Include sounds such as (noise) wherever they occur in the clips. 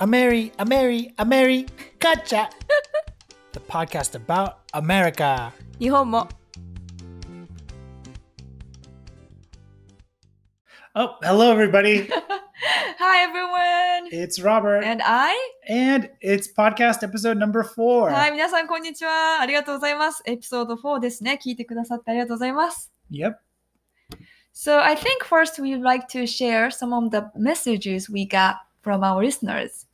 A Mary, a Mary, a Mary, gotcha! (laughs) the podcast about America. 日本も Oh, hello, everybody. (laughs) Hi everyone! it's Robert, And I? and it's podcast episode number four. はい、皆さんこんにちは。ありがとうございます。エピソード4ですね。聞いてくださってありがとうございます。 Yep. So I think first we'd like to share some of the messages we got from our listeners.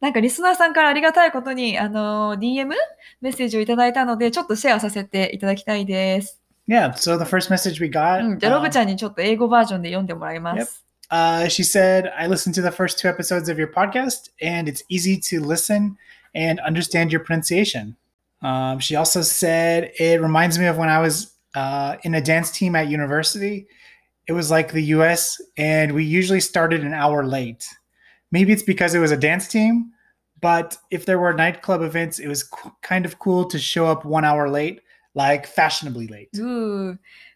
なんかリスナーさんからありがたいことに、あの、DM? メッセージをいただいたので、ちょっとシェアさせていただきたいです。 Yeah. So the first message we got. うん、じゃあロブ uh, ちゃんにちょっと英語バージョンで読んでもらいます。 Uh, she said, I listened to the first two episodes of your podcast, and it's easy to listen and understand your pronunciation. Um, she also said, It reminds me of when I was uh, in a dance team at university. It was like the US, and we usually started an hour late. Maybe it's because it was a dance team, but if there were nightclub events, it was kind of cool to show up one hour late, like fashionably late.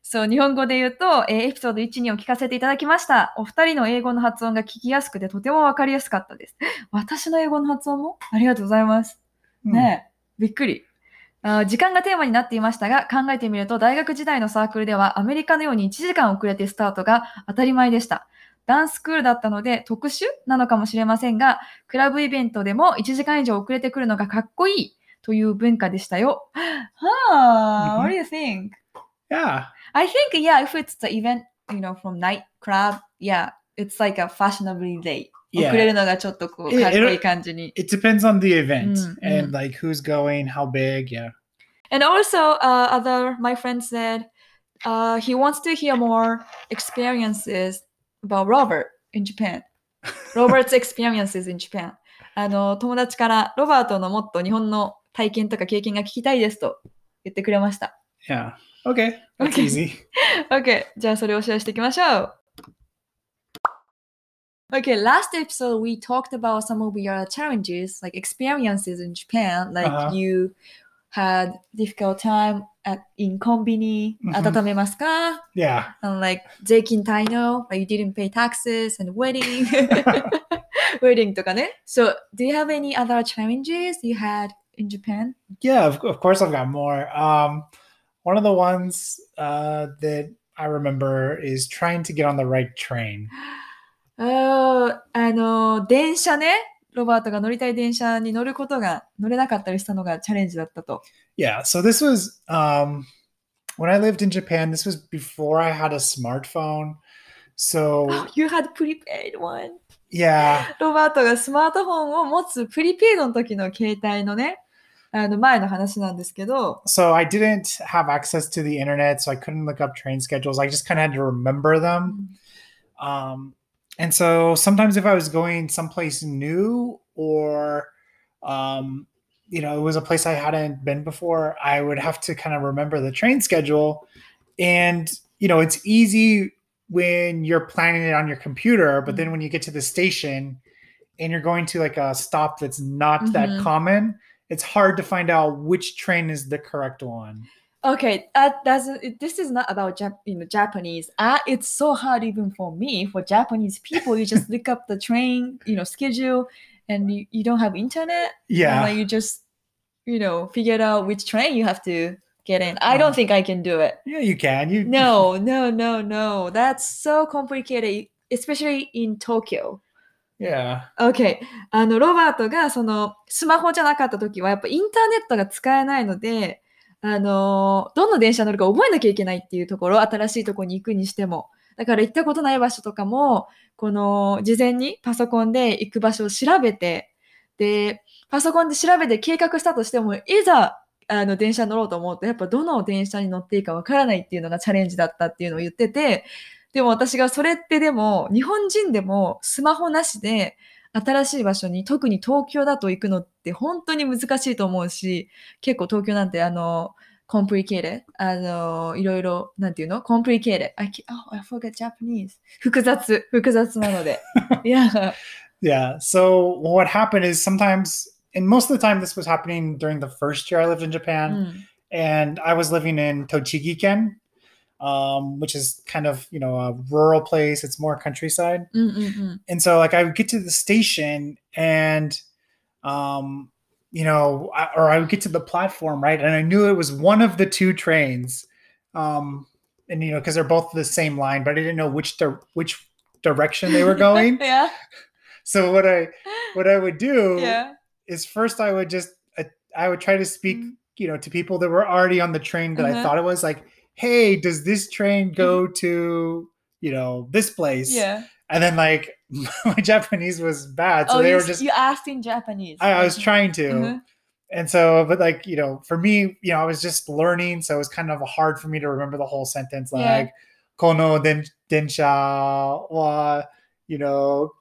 そう、日本語で言うと、えーエピソード1、2を聞かせていただきました。お二人の英語の発音が聞きやすくてとてもわかりやすかったです。(laughs) 私の英語の発音もありがとうございます。Hmm. ねえ、びっくり。あー時間がテーマになっていましたが、考えてみると大学時代のサークルではアメリカのように1時間遅れてスタートが当たり前でした。ダンススクールだったので特殊なのかもしれませんが、クラブイベントでも1時間以上遅れてくるのがかっこいいという文化でしたよ。はあ、Mhm. what do you think? Yeah. I think, yeah, if it's the event, you know, from night club, yeah, it's like a fashionably late. Yeah. 遅れるのがちょっとこう、It- かっこいい感じに。It depends on the event Mm, and mm. like who's going, how big. Yeah. And also, uh, other, my friend said, uh, he wants to hear more experiences about Robert in Japan. Robert's experiences in Japan. あの、友達から、ロバートのもっと日本の体験とか経験が聞きたいですと言ってくれました。Yeah. Okay. That's Okay. easy. OK, じゃあそれをシェアしていきましょう。Okay, last episode we talked about some of your challenges, like experiences in Japan, like Uh-huh. you had difficult time at in コンビニ Mhm. 温めますか、 Yeah. and like 税金滞納 like you didn't pay taxes and wedding (laughs) (laughs) wedding とかね So do you have any other challenges you had in Japan? Yeah. Of, of course, I've got more. Um, one of the ones uh, that I remember is trying to get on the right train. (gasps) あーあの、電車ね。 ロバートが乗りたい電車に乗ることが乗れなかったりしたのがチャレンジだったと。Yeah. So this was um, when I lived in Japan. This was before I had a smartphone. So You had prepaid one. yeah. ロバートがスマートフォンを持つプリペイドの時の携帯のね、あの前の話なんですけど、So I didn't have access to the internet, so I couldn't look up train schedules. I just kind of had to remember them. Um, and so sometimes if I was going someplace new or, um, you know, it was a place I hadn't been before, I would have to kind of remember the train schedule. And, you know, it's easy when you're planning it on your computer, but then when you get to the station and you're going to like a stop that's not that Mhm. common, it's hard to find out which train is the correct one Okay, that doesn't. it- This is not about Jap- you know, Japanese. Uh, it's so hard even for me. For Japanese people, you just look up the train, you know, schedule, and you, you don't have internet. and, Yeah. like, you just, you know, figure out which train you have to get in. I Uh-huh. don't think I can do it. Yeah, you can. You No, (laughs) no, no, no. That's so complicated, especially in Tokyo. Yeah. OK。あの、ロバートが、その、スマホじゃなかった時は、やっぱインターネットが使えないので、 あの、どの電車乗るか覚えなきゃいけないっていうところ、新しいとこに行くにしても。だから行ったことない場所とかも、この、事前にパソコンで行く場所を調べて、で、パソコンで調べて計画したとしても、いざ、あの、電車乗ろうと思うと、やっぱどの電車に乗っていいかわからないっていうのがチャレンジだったっていうのを言ってて、でも私がそれってでも、日本人でもスマホなしで新しい場所に、特に東京だと行くのって本当に難しいと思うし、結構東京なんてあの、complicated あの、いろいろ、なんていうの complicated. I, can, oh, I forgot Japanese. 複雑、複雑なので。いや、Yeah. So what happened is sometimes, and most of the time, this was happening during the first year I lived in う Japan, ん。and I was living in Tochigi-ken. um, which is kind of you know a rural place. It's more countryside, Mm-mm-mm. and so like I would get to the station and, um, you know, I, or I would get to the platform right, and I knew it was one of the two trains, um, and you know because they're both the same line, but I didn't know which di- which direction they were (laughs) going. yeah. So what I what I would do yeah. is first I would just I, I would try to speak mm-hmm. you know to people that were already on the train that uh-huh. I thought it was like hey, does this train go to you know this place? Yeah. And then like (laughs) my Japanese was bad, so oh, they you, were just you asked in Japanese. I, I was Mhm. trying to. Mhm. And so, but like, you know, for me, you know, I was just learning. So it was kind of hard for me to remember the whole sentence. Yeah. Like, kono den, densha wa, you know,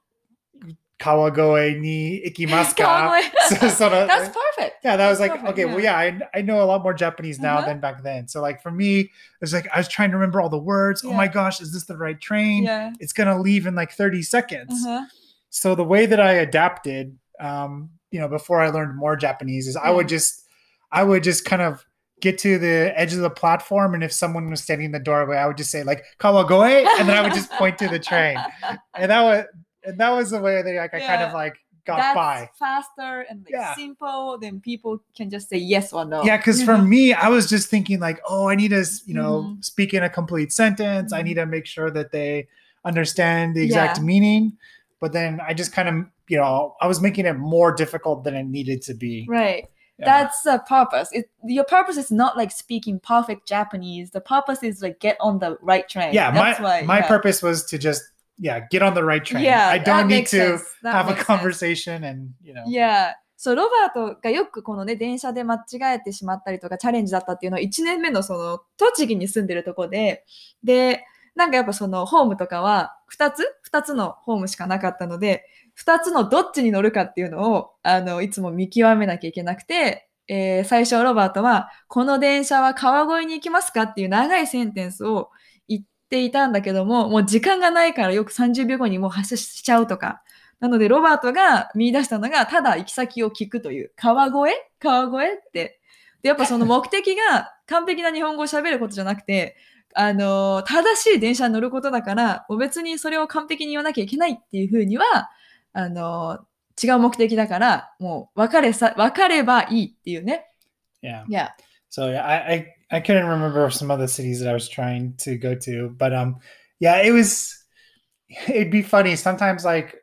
kawagoe ni ikimasuka. (laughs) So- so (laughs) that- That's perfect. yeah, that was like, perfect, okay, well, yeah, I, I know a lot more Japanese now Uh-huh. than back then. So like for me, it was like, I was trying to remember all the words. Oh my gosh, is this the right train? Yeah. It's going to leave in like 30 seconds Uh-huh. so the way that I adapted, um, you know, before I learned more Japanese is I would just, I would just kind of get to the edge of the platform, and if someone was standing in the doorway, I would just say like "kawagoe," and then I would just point to the train, and that was, and that was the way that like, I kind of like got That's by. faster and like Yeah. simple. Then people can just say yes or no. Yeah, because for me, I was just thinking like, oh, I need to, you know, Mhm. speak in a complete sentence. I Mhm. need to make sure that they understand the exact Yeah. meaning. But then I just kind of, you know, I was making it more difficult than it needed to be. Right. Yeah. That's the purpose. It, your purpose is not like speaking perfect Japanese. The purpose is like get on the right train. yeah That's my why, my yeah. purpose was to just yeah get on the right train Yeah, i don't need to have a conversation and you know Yeah. そう、ロバートがよくこのね、電車で間違えてしまったりとか、チャレンジだったっていうのを1年目のその、栃木に住んでるとこで、で、なんかやっぱその、ホームとかは、2つ ?2 つのホームしかなかったので、2つのどっちに乗るかっていうのを、あの、いつも見極めなきゃいけなくて、えー最初ロバートは、この電車は川越に行きますかっていう長いセンテンスをていたんだけども、もう時間がないからよく30秒後にもう発車しちゃうとか、なので、ロバートが見出したのが、ただ行き先を聞くという、川越？川越って。で、やっぱその目的が完璧な日本語を喋ることじゃなくて、あの、正しい電車に乗ることだから、もう別にそれを完璧に言わなきゃいけないっていうふうには、あの、違う目的だから、もう別れさ、別ればいいっていうね。yeah Yeah. so yeah I, I i couldn't remember some other cities that i was trying to go to but um yeah it was it'd be funny sometimes like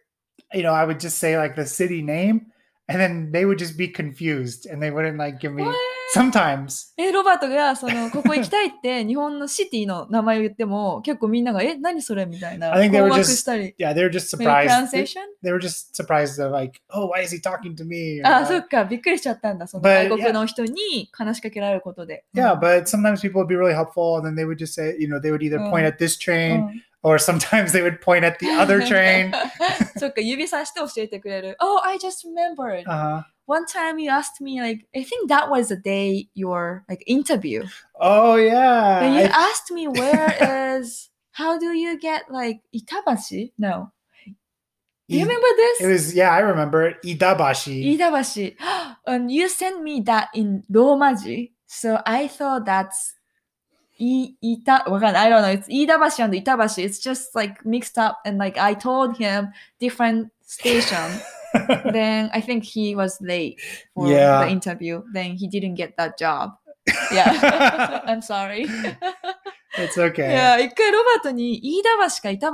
you know i would just say like the city name and then they would just be confused and they wouldn't like give me What? Sometimes え、ロバートが、その、ここ行きたいって、日本のシティの名前を言っても、結構みんなが、え、何それみたいな。I think they were just yeah they were just surprised pronunciation? they were just surprised of like oh why is he talking to me あ.そっか、びっくりしちゃったんだ。その外国の人に話しかけられることで。Yeah, but sometimes people would be really helpful, and then they would just say, you know, they would either point Mm. at this う train, ん or sometimes they would point at the other train. (laughs) そっか、指さして教えてくれる。Oh, I just remembered. Uh, One time you asked me, like, I think that was the day your like interview. oh yeah, And you I- (laughs) asked me where is how do you get like Itabashi? No. Do you I- remember this? it was yeah, I remember it. Idabashi. Itabashi. (gasps) And you sent me that in Romaji. So I thought that's I, Ita, わかんない I don't know. It's Idabashi and Itabashi. It's just like mixed up. And like I told him different station. then I think he was late for Yeah. the interview. Then he didn't get that job. Yeah. I'm sorry. it's okay. いや、一回ロバートに飯田橋か板橋、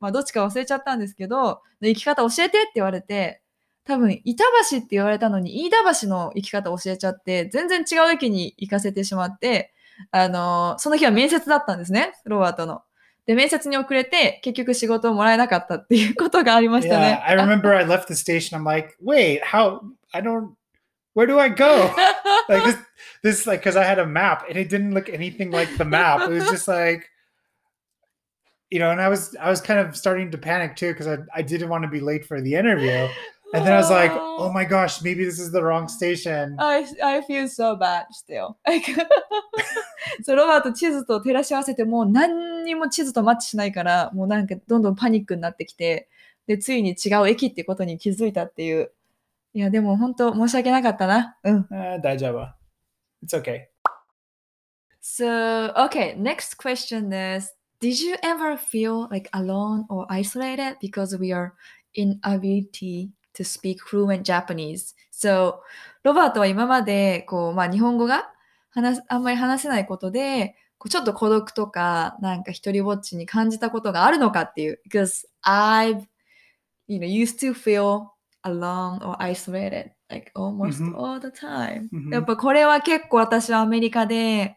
まあどっちか忘れちゃったんですけど、で行き方教えてって言われて、多分板橋って言われたのに飯田橋の行き方教えちゃって、全然違う駅に行かせてしまって、あのーその日は面接だったんですね、ロバートの。で、面接に遅れて、結局仕事をもらえなかったっていうことがありました Yeah, ね。I remember I left the station. I'm like, wait, how? I don't. Where do I go? like this, this like because I had a map and it didn't look anything like the map. It was just like, you know, and I was I was kind of starting to panic too because I I didn't want to be late for the interview. And then I was like, oh my gosh, maybe this is the wrong station. I, I feel so bad still. そうロバート地図と照らし合わせてもう何にも地図とマッチしないからもうなんかどんどんパニックになってきてでついに違う駅ってことに気づいたっていういやでも本当申し訳なかったなうん Uh, daijaba. It's okay. So, okay, next question is Did you ever feel like alone or isolated because we are inability to speak fluent Japanese? So, ロバートは今までこう、まあ、日本語が話すあんまり話せないことで、こうちょっと孤独とか、なんか一人ぼっちに感じたことがあるのかっていう。Because I've, you know, used to feel alone or isolated like almost Mhm. all the time、Mhm. やっぱこれは結構私はアメリカで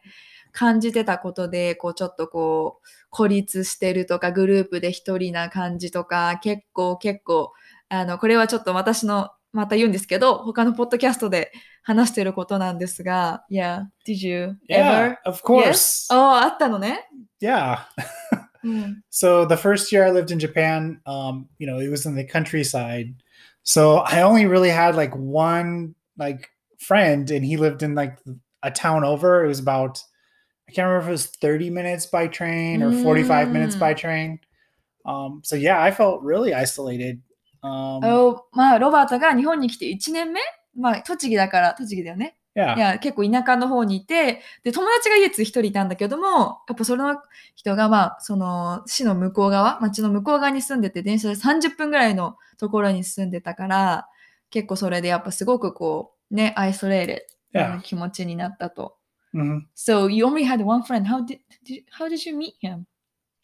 感じてたことで、こうちょっとこう孤立してるとかグループで一人な感じとか結構結構あのこれはちょっと私のまた言うんですけど他のポッドキャストで話してることなんですが Yeah, did you Yeah, ever? of course. ああ、あったのね。 Yeah. (laughs) うん。 So the first year I lived in Japan, um, you know, it was in the countryside. So I only really had like one like friend and he lived in like a town over. It was about I can't remember if it was 30 minutes by train or 45 minutes by train. Um, so yeah, I felt really isolated. Um, おまあ、ロバートが日本に来て1年目？まあ、栃木だから、栃木だよね。yeah. いや、結構田舎の方にいて、で、友達が唯一一人いたんだけども、やっぱその人が、まあ、その、市の向こう側、町の向こう側に住んでて、電車で30分ぐらいのところに住んでたから、結構それでやっぱすごくこう、ね、アイソレーレ.な気持ちになったと。Mhm. So, you only had one friend. How did, did, how did you meet him?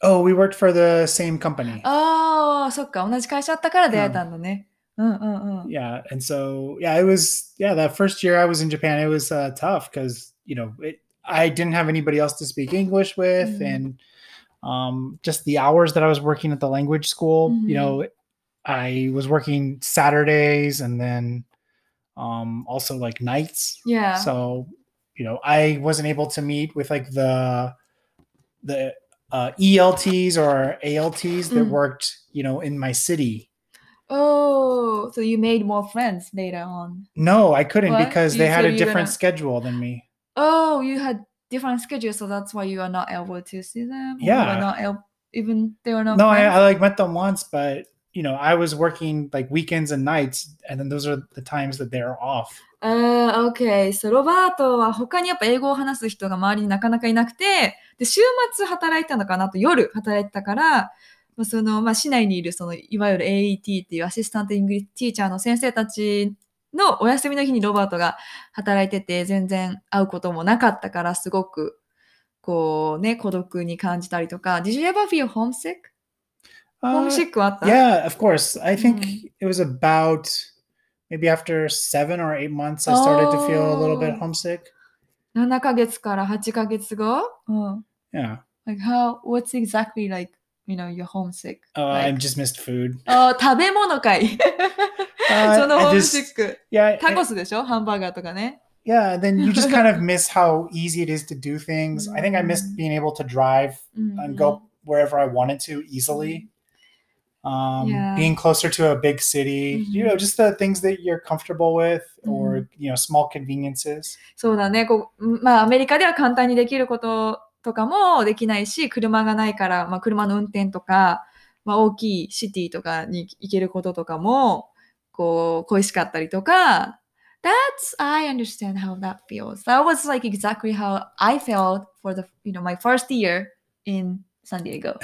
Oh, we worked for the same company. ああ、そっか、同じ会社だったから出会えたんだね。うんうんうん。 yeah and so yeah it was yeah that first year i was in japan it was uh, tough because you know it, i didn't have anybody else to speak english with Mhm. and um, just the hours that i was working at the language school you Mhm. know i was working saturdays and then um, also like nights Yeah. so you know i wasn't able to meet with like the the uh, elts or alts that Mm. worked you know in my city Oh, so you made more friends later on. No, I couldn't What? because You they had a different gonna- schedule than me. Oh, you had different schedules, so that's why you are not able to see them. Yeah. not able, even they were not. No, I. I like met them once, but you know, I was working like weekends and nights, and then those are the times that they're off. ああ、OK。そう、ロバートは他にやっぱ英語を話す人が周りになかなかいなくて、で、週末働いたのかなと、夜働いてたから、まあ、その、まあ、市内にいる、その、いわゆる AET っていう Assistant English Teacher の先生たちのお休みの日にロバートが働いてて、全然会うこともなかったから、すごく、こうね、孤独に感じたりとか、Did you ever feel homesick? Uh, homesick はあった yeah, of course. I think Mm. it was about maybe after seven or eight months, I started to feel a little bit Oh. homesick. 7ヶ月から8ヶ月後うん。 Yeah, Like how, what's exactly like, you know, you're homesick? uh, I Like- just missed food. (laughs) あー食べ物かい。 Uh, その I ホーム just- シック。 (laughs) Yeah, タ I- コスでしょハンバーガーとかね。 yeah. And then you just (laughs) kind of miss how easy it is to do things. I think I missed Mm. being able to drive うん and go wherever I wanted to easily. Um, Yeah. Being closer to a big city, you know, just the things that you're comfortable with, or you know, small conveniences. そうだね。こうまあ、アメリカでは簡単にできることとかもできないし、車がないから、まあ、車の運転とか、まあ、大きいシティとかに行けることとかも、こう、恋しかったりとか、That's, I understand how that feels. That was like exactly how I felt for the, you know, my first year in San Diego.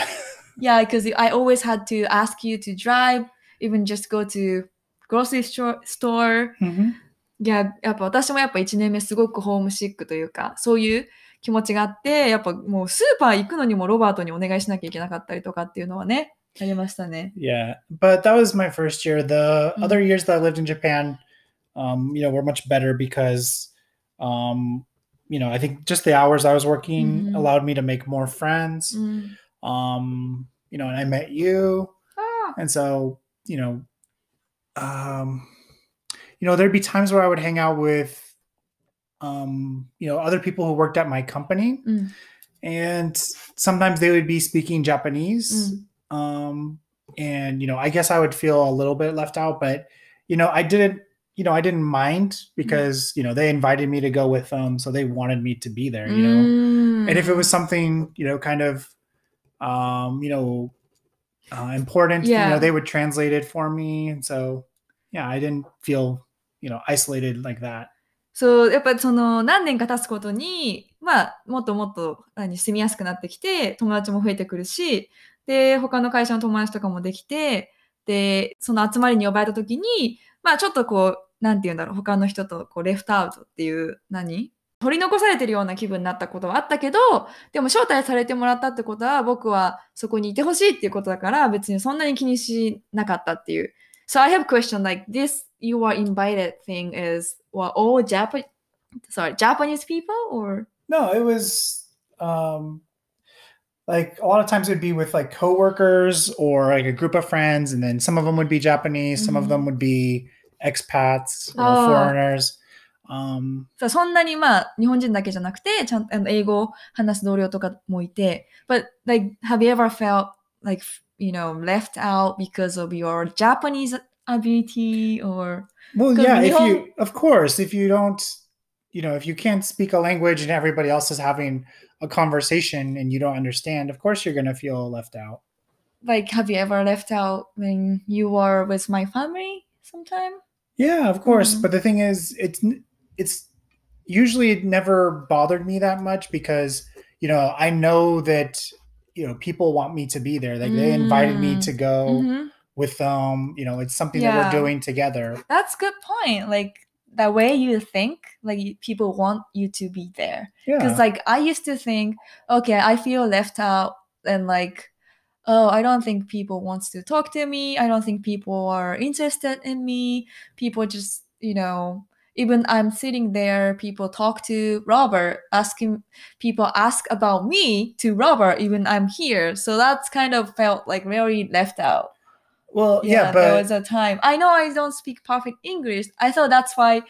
yeah, because I always had to ask you to drive, even just go to grocery store, store いや、やっぱ私もやっぱ1年目すごくホームシックというか、そういう気持ちがあって、やっぱもうスーパー行くのにもロバートにお願いしなきゃいけなかったりとかっていうのはね、ありましたね。 Yeah, but that was my first year. The Mm. other years that I lived in Japan, um, you know, were much better because, um, you know, I think just the hours I was working Mhm. allowed me to make more friends. Um, you know, and I met you. Ah. And so, you know, um, you know, there'd be times where I would hang out with um, you know, other people who worked at my company. Mm. And sometimes they would be speaking Japanese. Mm. Um, and you know, I guess I would feel a little bit left out, but you know, I didn't you know, I didn't mind mm. because, you know, they invited me to go with them. So they wanted me to be there, you know. Mm. And if it was something, you know, kind of um, you know, uh, important, you Yeah. know, they would translate it for me, and so yeah, I didn't feel you know isolated like that. そう、やっぱりその何年か経つことに、まあ、もっともっと何住みやすくなってきて、友達も増えてくるし、で、他の会社の友達とかもできて、で、その集まりに呼ばれた時に、まあちょっとこう、なんて言うんだろう、他の人とこうレフトアウトっていう何、取り残されてるような気分になったことはあったけど、でも招待されてもらったってことは僕はそこにいてほしいっていうことだから別にそんなに気にしなかったっていう。So I have a question like this you are invited thing is well all Japan sorry Japanese people or No, it was um like a lot of times it would be with like coworkers or like a group of friends, and then some of them would be Japanese, some of Mhm. them would be expats or Oh. foreigners. Um, そうそんなにまあ日本人だけじゃなくてちゃんとあの英語を話す同僚とかもいて But like have you ever felt like you know left out because of your Japanese ability or well, Good yeah, if meal. you, of course, if you don't, you know, if you can't speak a language and everybody else is having a conversation and you don't understand, of course you're going to feel left out. like have you ever left out when you were with my family sometime? Yeah, of course. Mhm. But the thing is, it's n- it's usually it never bothered me that much because you know I know that you know people want me to be there. Like they invited me Mm. to go Mhm. with them. You know, it's something that we're doing together. That's good point. Like the way you think, like you- people want you to be there. Because Yeah, like I used to think, okay, I feel left out and like, oh, I don't think people wants to talk to me. I don't think people are interested in me. People just, you know, even I'm sitting there, people talk to Robert, asking people ask about me to Robert, even I'm here. So that's kind of felt like very left out. well, yeah, there but was a time. I know I don't speak perfect English. I thought that's why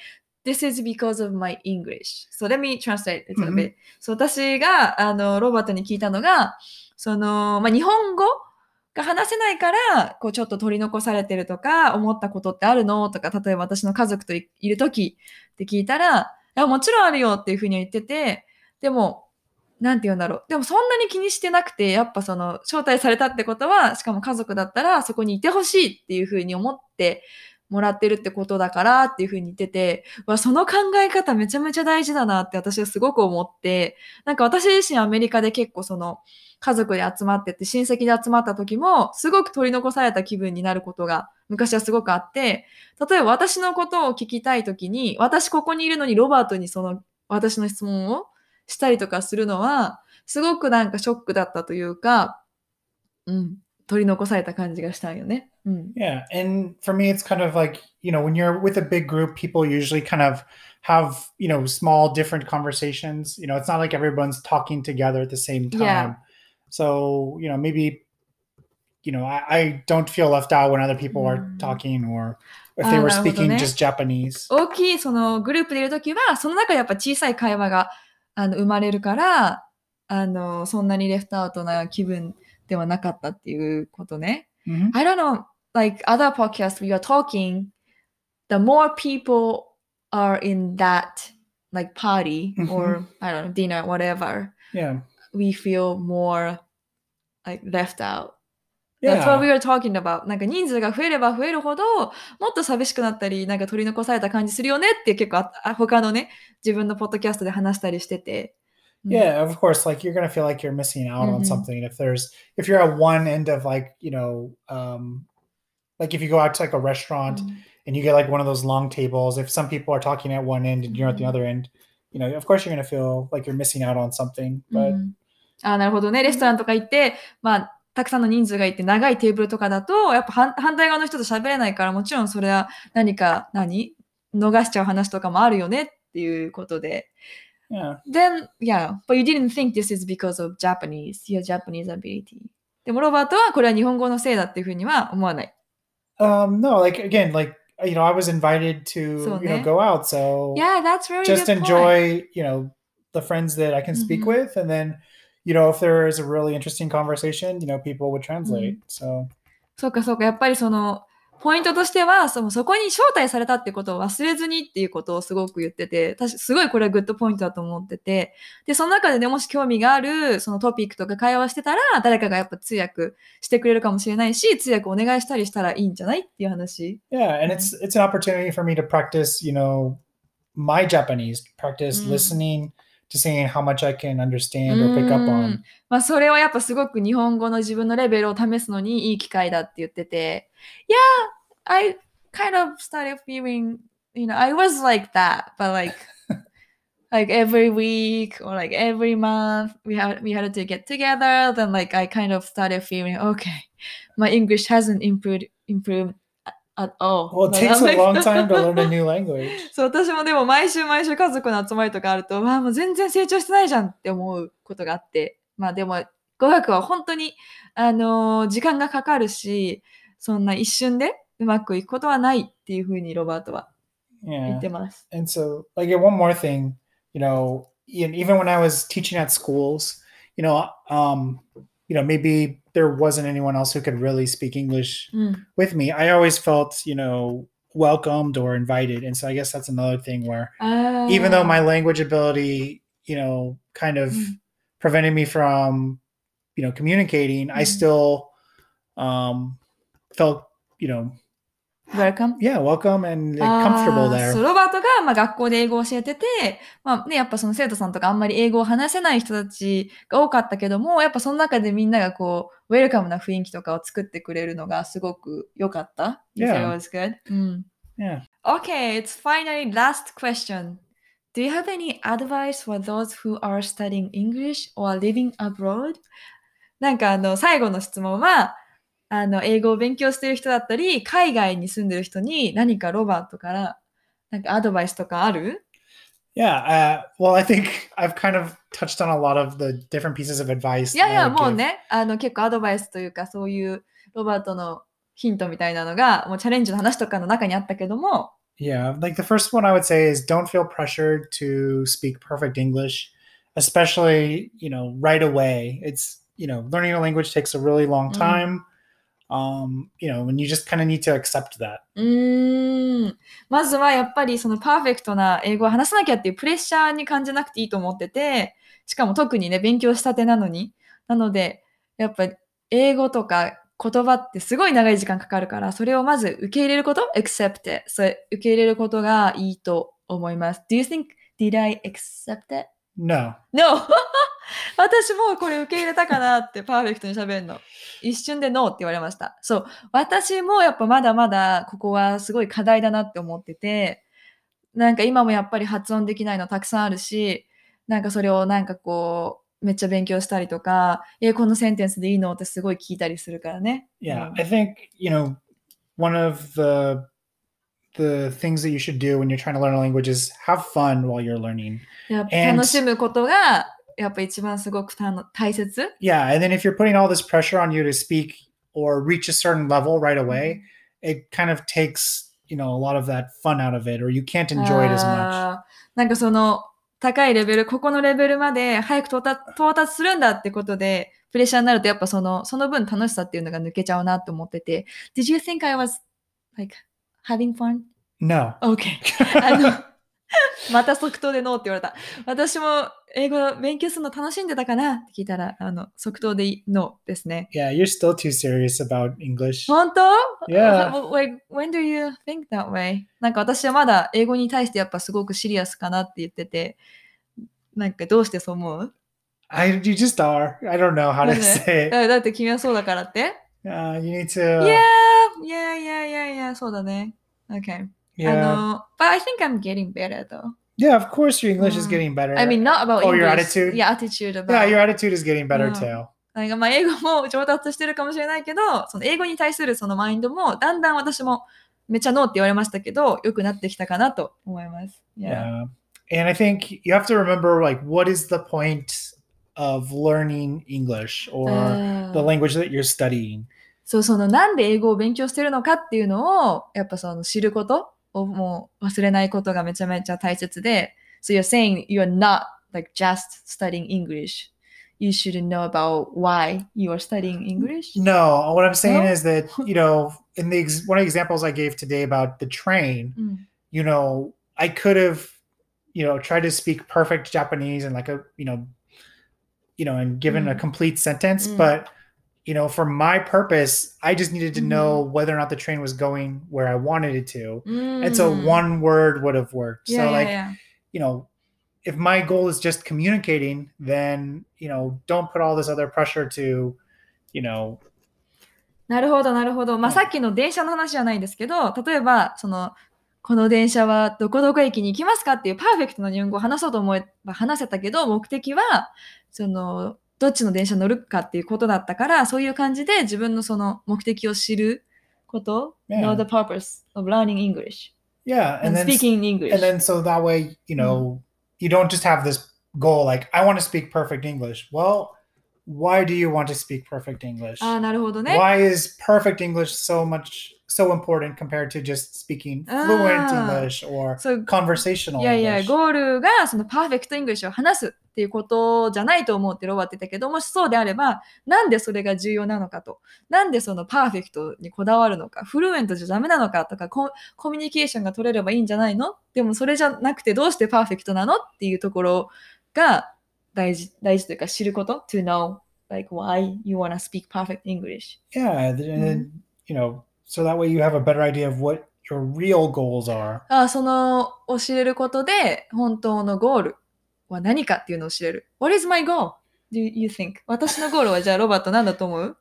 this is because of my English. So let me translate a little うん bit. そう私があのロバートに聞いたのが、そのまあ、日本語 が話せないからこうちょっと取り残されてるとか思ったことってあるのとか例えば私の家族といいる時って聞いたらいやもちろんあるよっていうふうに言っててでもなんて言うんだろう。でもそんなに気にしてなくて、やっぱその、招待されたってことは、しかも家族だったらそこにいてほしいっていうふうに思ってもらってるってことだからっていうふうに言ってて、わその考え方めちゃめちゃ大事だなって私はすごく思って、なんか私自身アメリカで結構その、家族で集まってて、親戚で集まった時も、すごく取り残された気分になることが昔はすごくあって、例えば私のことを聞きたい時に、私ここにいるのにロバートにその、私の質問をしたりとかするのは、すごくなんかショックだったというか、うん、取り残された感じがしたんよね。うん。 yeah, and for me, it's kind of like you know when you're with a big group, people usually kind of have you know small different conversations. You know, it's not like everyone's talking together at the same time. Yeah. So you know maybe you know I, I don't feel left out when other people are Mm. talking or if they Ah, were なるほど speaking ね。 just Japanese. 大きいそのグループでいるときは、その中でやっぱ小さい会話があの生まれるから、あの、そんなにレフトアウトな気分 ではなかったっていうことね。Mhm. I don't know, like other podcasts we are talking, the more people are in that like party or I don't know, dinner, whatever, Yeah. we feel more like left out. That's what we were talking about. なんか人数が増えれば増えるほど、もっと寂しくなったり、なんか取り残された感じするよねって結構ああ他のね、自分のポッドキャストで話したりしてて。うん Yeah, of course. Like you're gonna feel like you're missing out on Mhm. something if there's if you're at one end of like you know, um, like if you go out to like a restaurant うん and you get like one of those long tables. If some people are talking at one end and you're at the Mhm. other end, you know, of course you're gonna feel like you're missing out on something. But うんあなるほどね。レストランとか行って、まあ、たくさんの人数がいて長いテーブルとかだと、やっぱ反反対側の人と喋れないから、もちろんそれは何か、何逃しちゃう話とかもあるよねっていうことで。 yeah, Then, yeah, but you didn't think this is because of Japanese, your Japanese ability. でもロバートはこれは日本語のせいだっていうふうには思わない。 um, no, like again, like you know, I was invited to So you know ne- go out, so Yeah, that's very just good point. enjoy you know the friends that I can speak Mhm. with, and then you know if there is a really interesting conversation, you know, people would translate. So そうかそうか、やっぱりその、 ポイントとしては、そのそこに招待されたってことを忘れずにっていうことをすごく言ってて、私すごいこれはグッドポイントだと思ってて、で、その中でね、もし興味があるそのトピックとか会話してたら、誰かがやっぱ通訳してくれるかもしれないし、通訳お願いしたりしたらいいんじゃないっていう話。yeah, and it's it's an opportunity for me to practice, you know, my Japanese, practice Mm. listening to seeing how much I can understand or pick up う on. んまあ、それはやっぱすごく日本語の自分のレベルを試すのにいい機会だって言ってて、Yeah, I kind of started feeling, you know, I was like that, but like, (laughs) like every week or like every month we had we had to get together. Then like I kind of started feeling okay, my English hasn't improved improved at all. Well, it takes a long time to learn a new language. そう、私もでも毎週毎週家族の集まりとかあると、わあ、もう全然成長してないじゃんって思うことがあって、まあでも、語学は本当に、あのー時間がかかるし、そんな一瞬でうまくいくことはないっていうふうにロバートは言っ Yeah. てます。And so, like, one more thing, you know, e- even when I was teaching at schools, you know, um, you know, maybe there wasn't anyone else who could really speak English mm. with me. I always felt, you know, welcomed or invited. And so I guess that's another thing where uh, even though my oh. language ability, you know, kind of mm. prevented me from, you know, communicating, mm. I still um felt, you know, Welcome. yeah, welcome and comfortable ー there. そうロバートが、まあ、学校で英語を教えてて、まあね、やっぱその生徒さんとかあんまり英語を話せない人たちが多かったけども、やっぱその中でみんながこう、ウェルカムな雰囲気とかを作ってくれるのがすごく良かった。You said Yeah. it was good? うん。Yeah. Okay, it's finally last question. Do you have any advice for those who are studying English or living abroad? なんかあの、最後の質問は、あの、英語を勉強してる人だったり、海外に住んでる人に何かロバートから、なんかアドバイスとかある Yeah. Uh, well, I think I've kind of touched on a lot of the different pieces of advice. いやいや、もう.ね、あの、結構アドバイスというか、そういうロバートのヒントみたいなのが、もうチャレンジの話とかの中にあったけども、Yeah. Like the first one I would say is don't feel pressured to speak perfect English, especially, you know, right away. It's, you know, learning a language takes a really long Mm. time. Um, you know, and you just kind of need to accept that. うーん。まずはやっぱりそのパーフェクトな英語を話さなきゃっていうプレッシャーに感じなくていいと思ってて、しかも特にね、勉強したてなのに。なので、やっぱ英語とか言葉ってすごい長い時間かかるから、それをまず受け入れること、accept it。それ受け入れることがいいと思います。Do you think, did I accept it? No. No! (laughs) (laughs) 私もうこれ受け入れたかなってパーフェクトに喋るの。一瞬で No って言われました。そう。私もやっぱまだまだここはすごい課題だなって思ってて、なんか今もやっぱり発音できないのたくさんあるし、なんかそれをなんかこう、めっちゃ勉強したりとか、え、このセンテンスでいいのってすごい聞いたりするからね。Yeah. うん I think, you know, one of the the things that you should do when you're trying to learn a language is have fun while you're learning. And- 楽しむことが、やっぱ一番すごくたの大切。Yeah, and then if you're putting all this pressure on you to speak or reach a certain level right away, it kind of takes, you know, a lot of that fun out of it or you can't enjoy it as much. なんかその高いレベル、ここのレベルまで早く到達到達するんだってことで、プレッシャーになるとやっぱその、その分楽しさっていうのが抜けちゃうなって思ってて。Did you think I was like having fun? No. Okay. あの、また即答でノーって言われた。私も英語勉強するの楽しんでたかなって聞いたら、あの、即答でノーですね。Yeah, you're still too serious about English. 本当 Yeah. Like, when do you think that way? なんか私はまだ英語に対してやっぱすごくシリアスかなって言ってて、なんかどうしてそう思う I you just are. I don't know how to say it. だだって君はそうだからって Uh, you need to. Yeah, yeah, yeah, yeah, yeah, そうだね。Okay. Yeah. あの、but I think I'm getting better though. yeah, of course your English is Mm. getting better. I mean, not about Oh, your English. attitude? Yeah, attitude about. yeah, your attitude is getting better Mm. too. なんかまあ英語も上達してるかもしれないけど、その英語に対するそのマインドもだんだん私もめっちゃノーって言われましたけど、良くなってきたかなと思います。Yeah. Yeah. And I think you have to remember like what is the point of learning English or あー the language that you're studying? そう、そのなんで英語を勉強してるのかっていうのを、やっぱその知ることをもう忘れないことがめちゃめちゃ大切で、So you're saying you're not like just studying English. You should know about why you are studying English. No, what I'm saying No? is that, (laughs) you know, in the ex- one of the examples I gave today about the train, うん。 you know, I could have, you know, tried to speak perfect Japanese and like a, you know, you know, and given a Mm. complete sentence, Mm. but you know, for my purpose, I just needed to Mhm. know whether or not the train was going where I wanted it to. うん And so one word would have worked. いや So いや like, いや you know, if my goal is just communicating, then, you know, don't put all this other pressure to, you know, なるほど、なるほど。まあ、うんさっきの電車の話じゃないですけど、例えば、その、この電車はどこどこ駅に行きますかっていうパーフェクトな日本語を話そうと思えば話せたけど、目的は、その、 どっちの電車乗るかっていうことだったから、そういう感じで自分のその目的を知ること、Yeah. know the purpose of learning English yeah. and, And then, speaking English. and then so that way, you know, you don't just have this goal like, I want to speak perfect English. Well, why do you want to speak perfect English? ああ、なるほどね。Why is perfect English so much so important compared to just speaking fluent Ah. English or そう、conversational いやいや、English? ゴールがその perfect English を話すっていうことじゃないと思うってロバートって言ったけど、もしそうであれば、なんでそれが重要なのかと、なんでそのパーフェクトにこだわるのか、 fluent じゃダメなのかとかコ、コミュニケーションが取れればいいんじゃないの？でもそれじゃなくてどうしてパーフェクトなの？っていうところが大事、大事というか知ること、to know like why you wanna speak perfect English. Yeah, and then, you know, so that way you have a better idea of what your real goals are. あその教えることで本当のゴールは何かっていうのを知れる。What is my goal? Do you think? 私のゴールはじゃあロバート何だと思う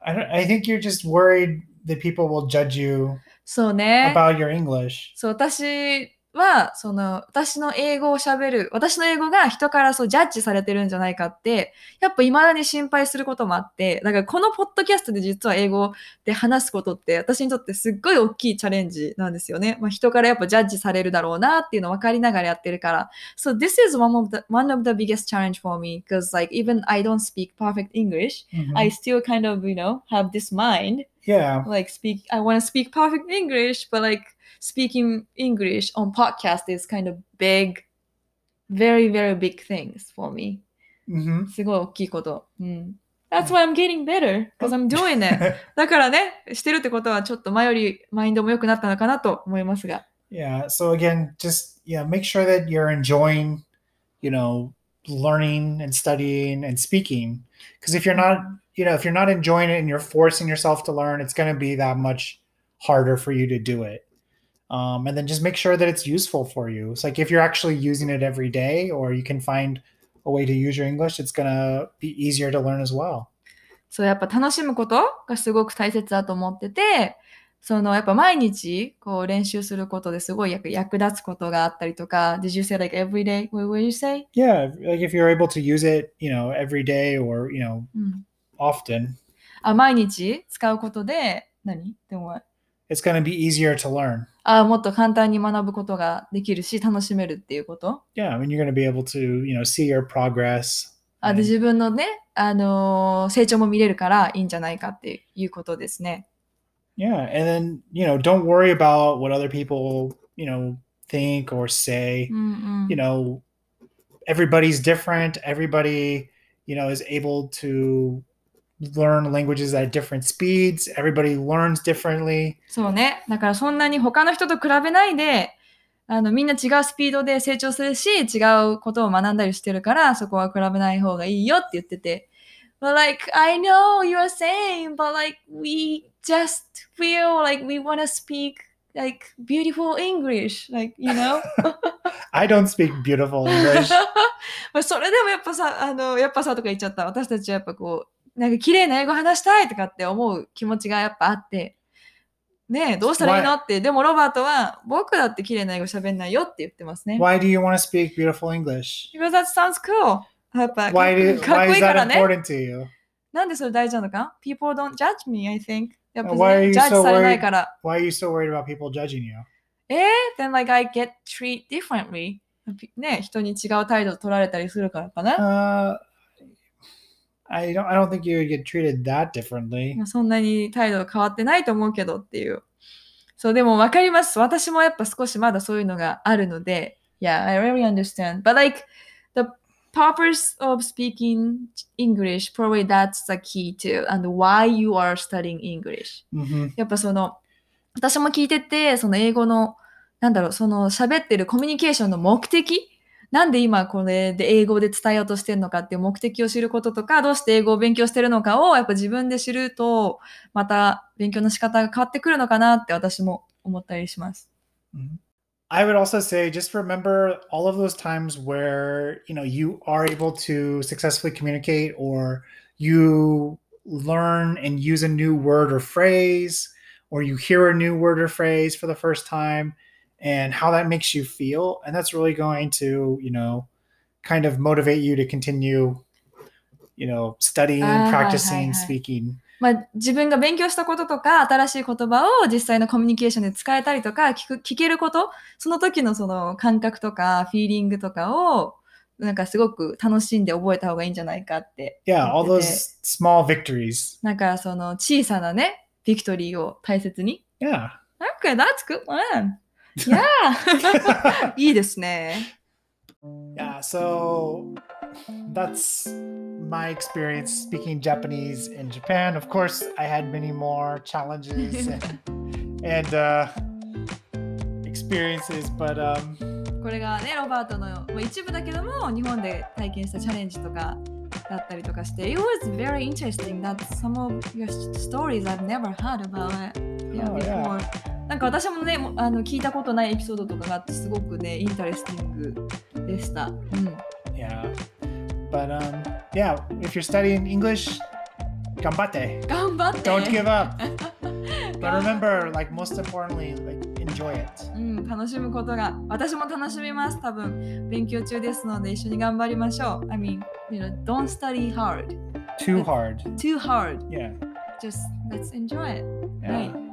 I don't, I think you're just worried that people will judge you そうね。about your English. そう、私は、その、私の英語を喋る、私の英語が人からそうジャッジされてるんじゃないかって、やっぱ未だに心配することもあって、だからこのポッドキャストで実は英語で話すことって、私にとってすっごい大きいチャレンジなんですよね。まあ、人からやっぱジャッジされるだろうなっていうの分かりながらやってるから。So this is one of the, one of the biggest challenge for me, because like even I don't speak perfect English, Mhm. I still kind of, you know, have this mind yeah. like speak i want to speak perfect english but like speaking english on podcast is kind of big very very big things for me hmm すごい大きいこと、うん、that's why i'm getting better because i'm doing it (laughs) だからねしてるってことはちょっと前よりマインドも良くなったのかなと思いますが yeah. So again, just yeah, make sure that you're enjoying, you know, learning and studying and speaking. Because if you're not, you know, if you're not enjoying it and you're forcing yourself to learn, it's going to be that much harder for you to do it. Um, and then just make sure that it's useful for you. It's like if you're actually using it every day, or you can find a way to use your English, it's going to be easier to learn as well. そうやっぱ楽しむことがすごく大切だと思っててそのやっぱ毎日こう練習することですごい役役立つことがあったりとか Did you say like every day? What would you say? Yeah, like if you're able to use it, you know, every day or you know, うん、 often, あ毎日使うことで何でも it's going to be easier to learn. あもっと簡単に学ぶことができるし楽しめるっていうこと Yeah, I mean, you're going to be able to, you know, see your progress. あで and- 自分のね、あのー成長も見れるからいいんじゃないかっていうことですね。 Yeah, and then you know, don't worry about what other people, you know, think or say. うんうん You know, everybody's different. Everybody, you know, is able to learn languages at different speeds. Everybody learns differently. そうね。だからそんなに他の人と比べないで、あのみんな違うスピードで成長するし、違うことを学んだりしてるから、そこは比べない方がいいよって言ってて。But like, I know you are saying, but like, we just feel like we want to speak like beautiful English, like, you know? (laughs) I don't speak beautiful English. (laughs) まあそれでもやっぱさ、あの、やっぱさとか言っちゃった。私たちはやっぱこう、 なんか綺麗な英語話したいとかって思う気持ちがやっぱあって、ねえ、どうしたらいいのって、でもロバートは、僕だって綺麗な英語喋んないよって言ってますね。Why do you want to speak beautiful English? Because that sounds cool. やっぱ Why do, かっ why こい is いか that らね。important to you? なんでそれ大事なのか ?People don't judge me, I think. やっぱ、Why are ね、you ジャッジ so されない worried? から。Why are you so worried about people judging you? えー、then like I get treated differently. ね、人に違う態度取られたりするからかな。Uh, I don't. I don't think you would get treated that differently. まあそんなに態度変わってないと思うけどっていう。そう、でも分かります。私もやっぱ少しまだそういうのがあるので、Yeah, I really understand. But like, the purpose of speaking English, probably that's the key too, and why you are studying English. hmm やっぱその、私も聞いてて、その英語の、なんだろう、その喋ってるコミュニケーションの目的なんで今これで英語で伝えようとしてるのかっていう目的を知ることとか、どうして英語を勉強してるのかをやっぱ自分で知ると、また勉強の仕方が変わってくるのかなって私も思ったりします。I would also say just remember all of those times where you know you are able to successfully communicate or you learn and use a new word or phrase or you hear a new word or phrase for the first time and how that makes you feel and that's really going to you know kind of motivate you to continue you know studying Ah, practicing speaking まあ、自分が勉強したこととか、新しい言葉を実際のコミュニケーションで使えたりとか、聞く、聞けること、その時のその感覚とか、フィーリングとかを、なんかすごく楽しんで覚えた方がいいんじゃないかって。yeah all those small victories なんかその小さなね、ビクトリーを大切に。yeah Okay, that's good one. Yeah! (laughs) いいですね。 Yeah, (laughs) (laughs) so that's my experience speaking Japanese in Japan. Of course, I had many more challenges and, and uh, experiences, but um, これがね、ロバートのまあ一部だけども、日本で体験したチャレンジとかだったりとかして、It was very interesting that some of your stories I've never heard about it yeah, Oh, yeah. なんか私もね、もあの聞いたことないエピソードとかがあって、すごくね、インタレスティングでした。うん。yeah. But um, yeah, if you're studying English, gambate. 頑張って Don't give up. But remember, like most importantly, like enjoy it. うん、楽しむことが私も楽しみます多分勉強中ですので一緒に頑張りましょう I mean, you know, don't study hard Too hard. too hard Yeah. just let's enjoy it Yeah.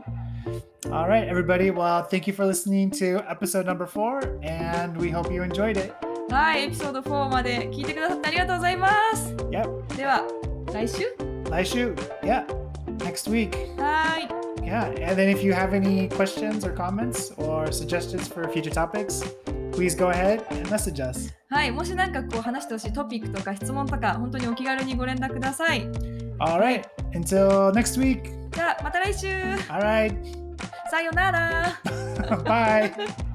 All right, everybody. Well, thank you for listening to episode number four, and we hope you enjoyed it. はいエピソード4まで聞いてくださってありがとうございます Yep. では来週 Laishu. Yeah. Next week. はーい Yeah. And then if you have any questions or comments or suggestions for future topics, please go ahead and message us. はいもしなんかこう話してほしいトピックとか質問とか本当にお気軽にご連絡ください All right. Until next week. じゃあまた来週 All Sayonara. (laughs) Bye. (laughs)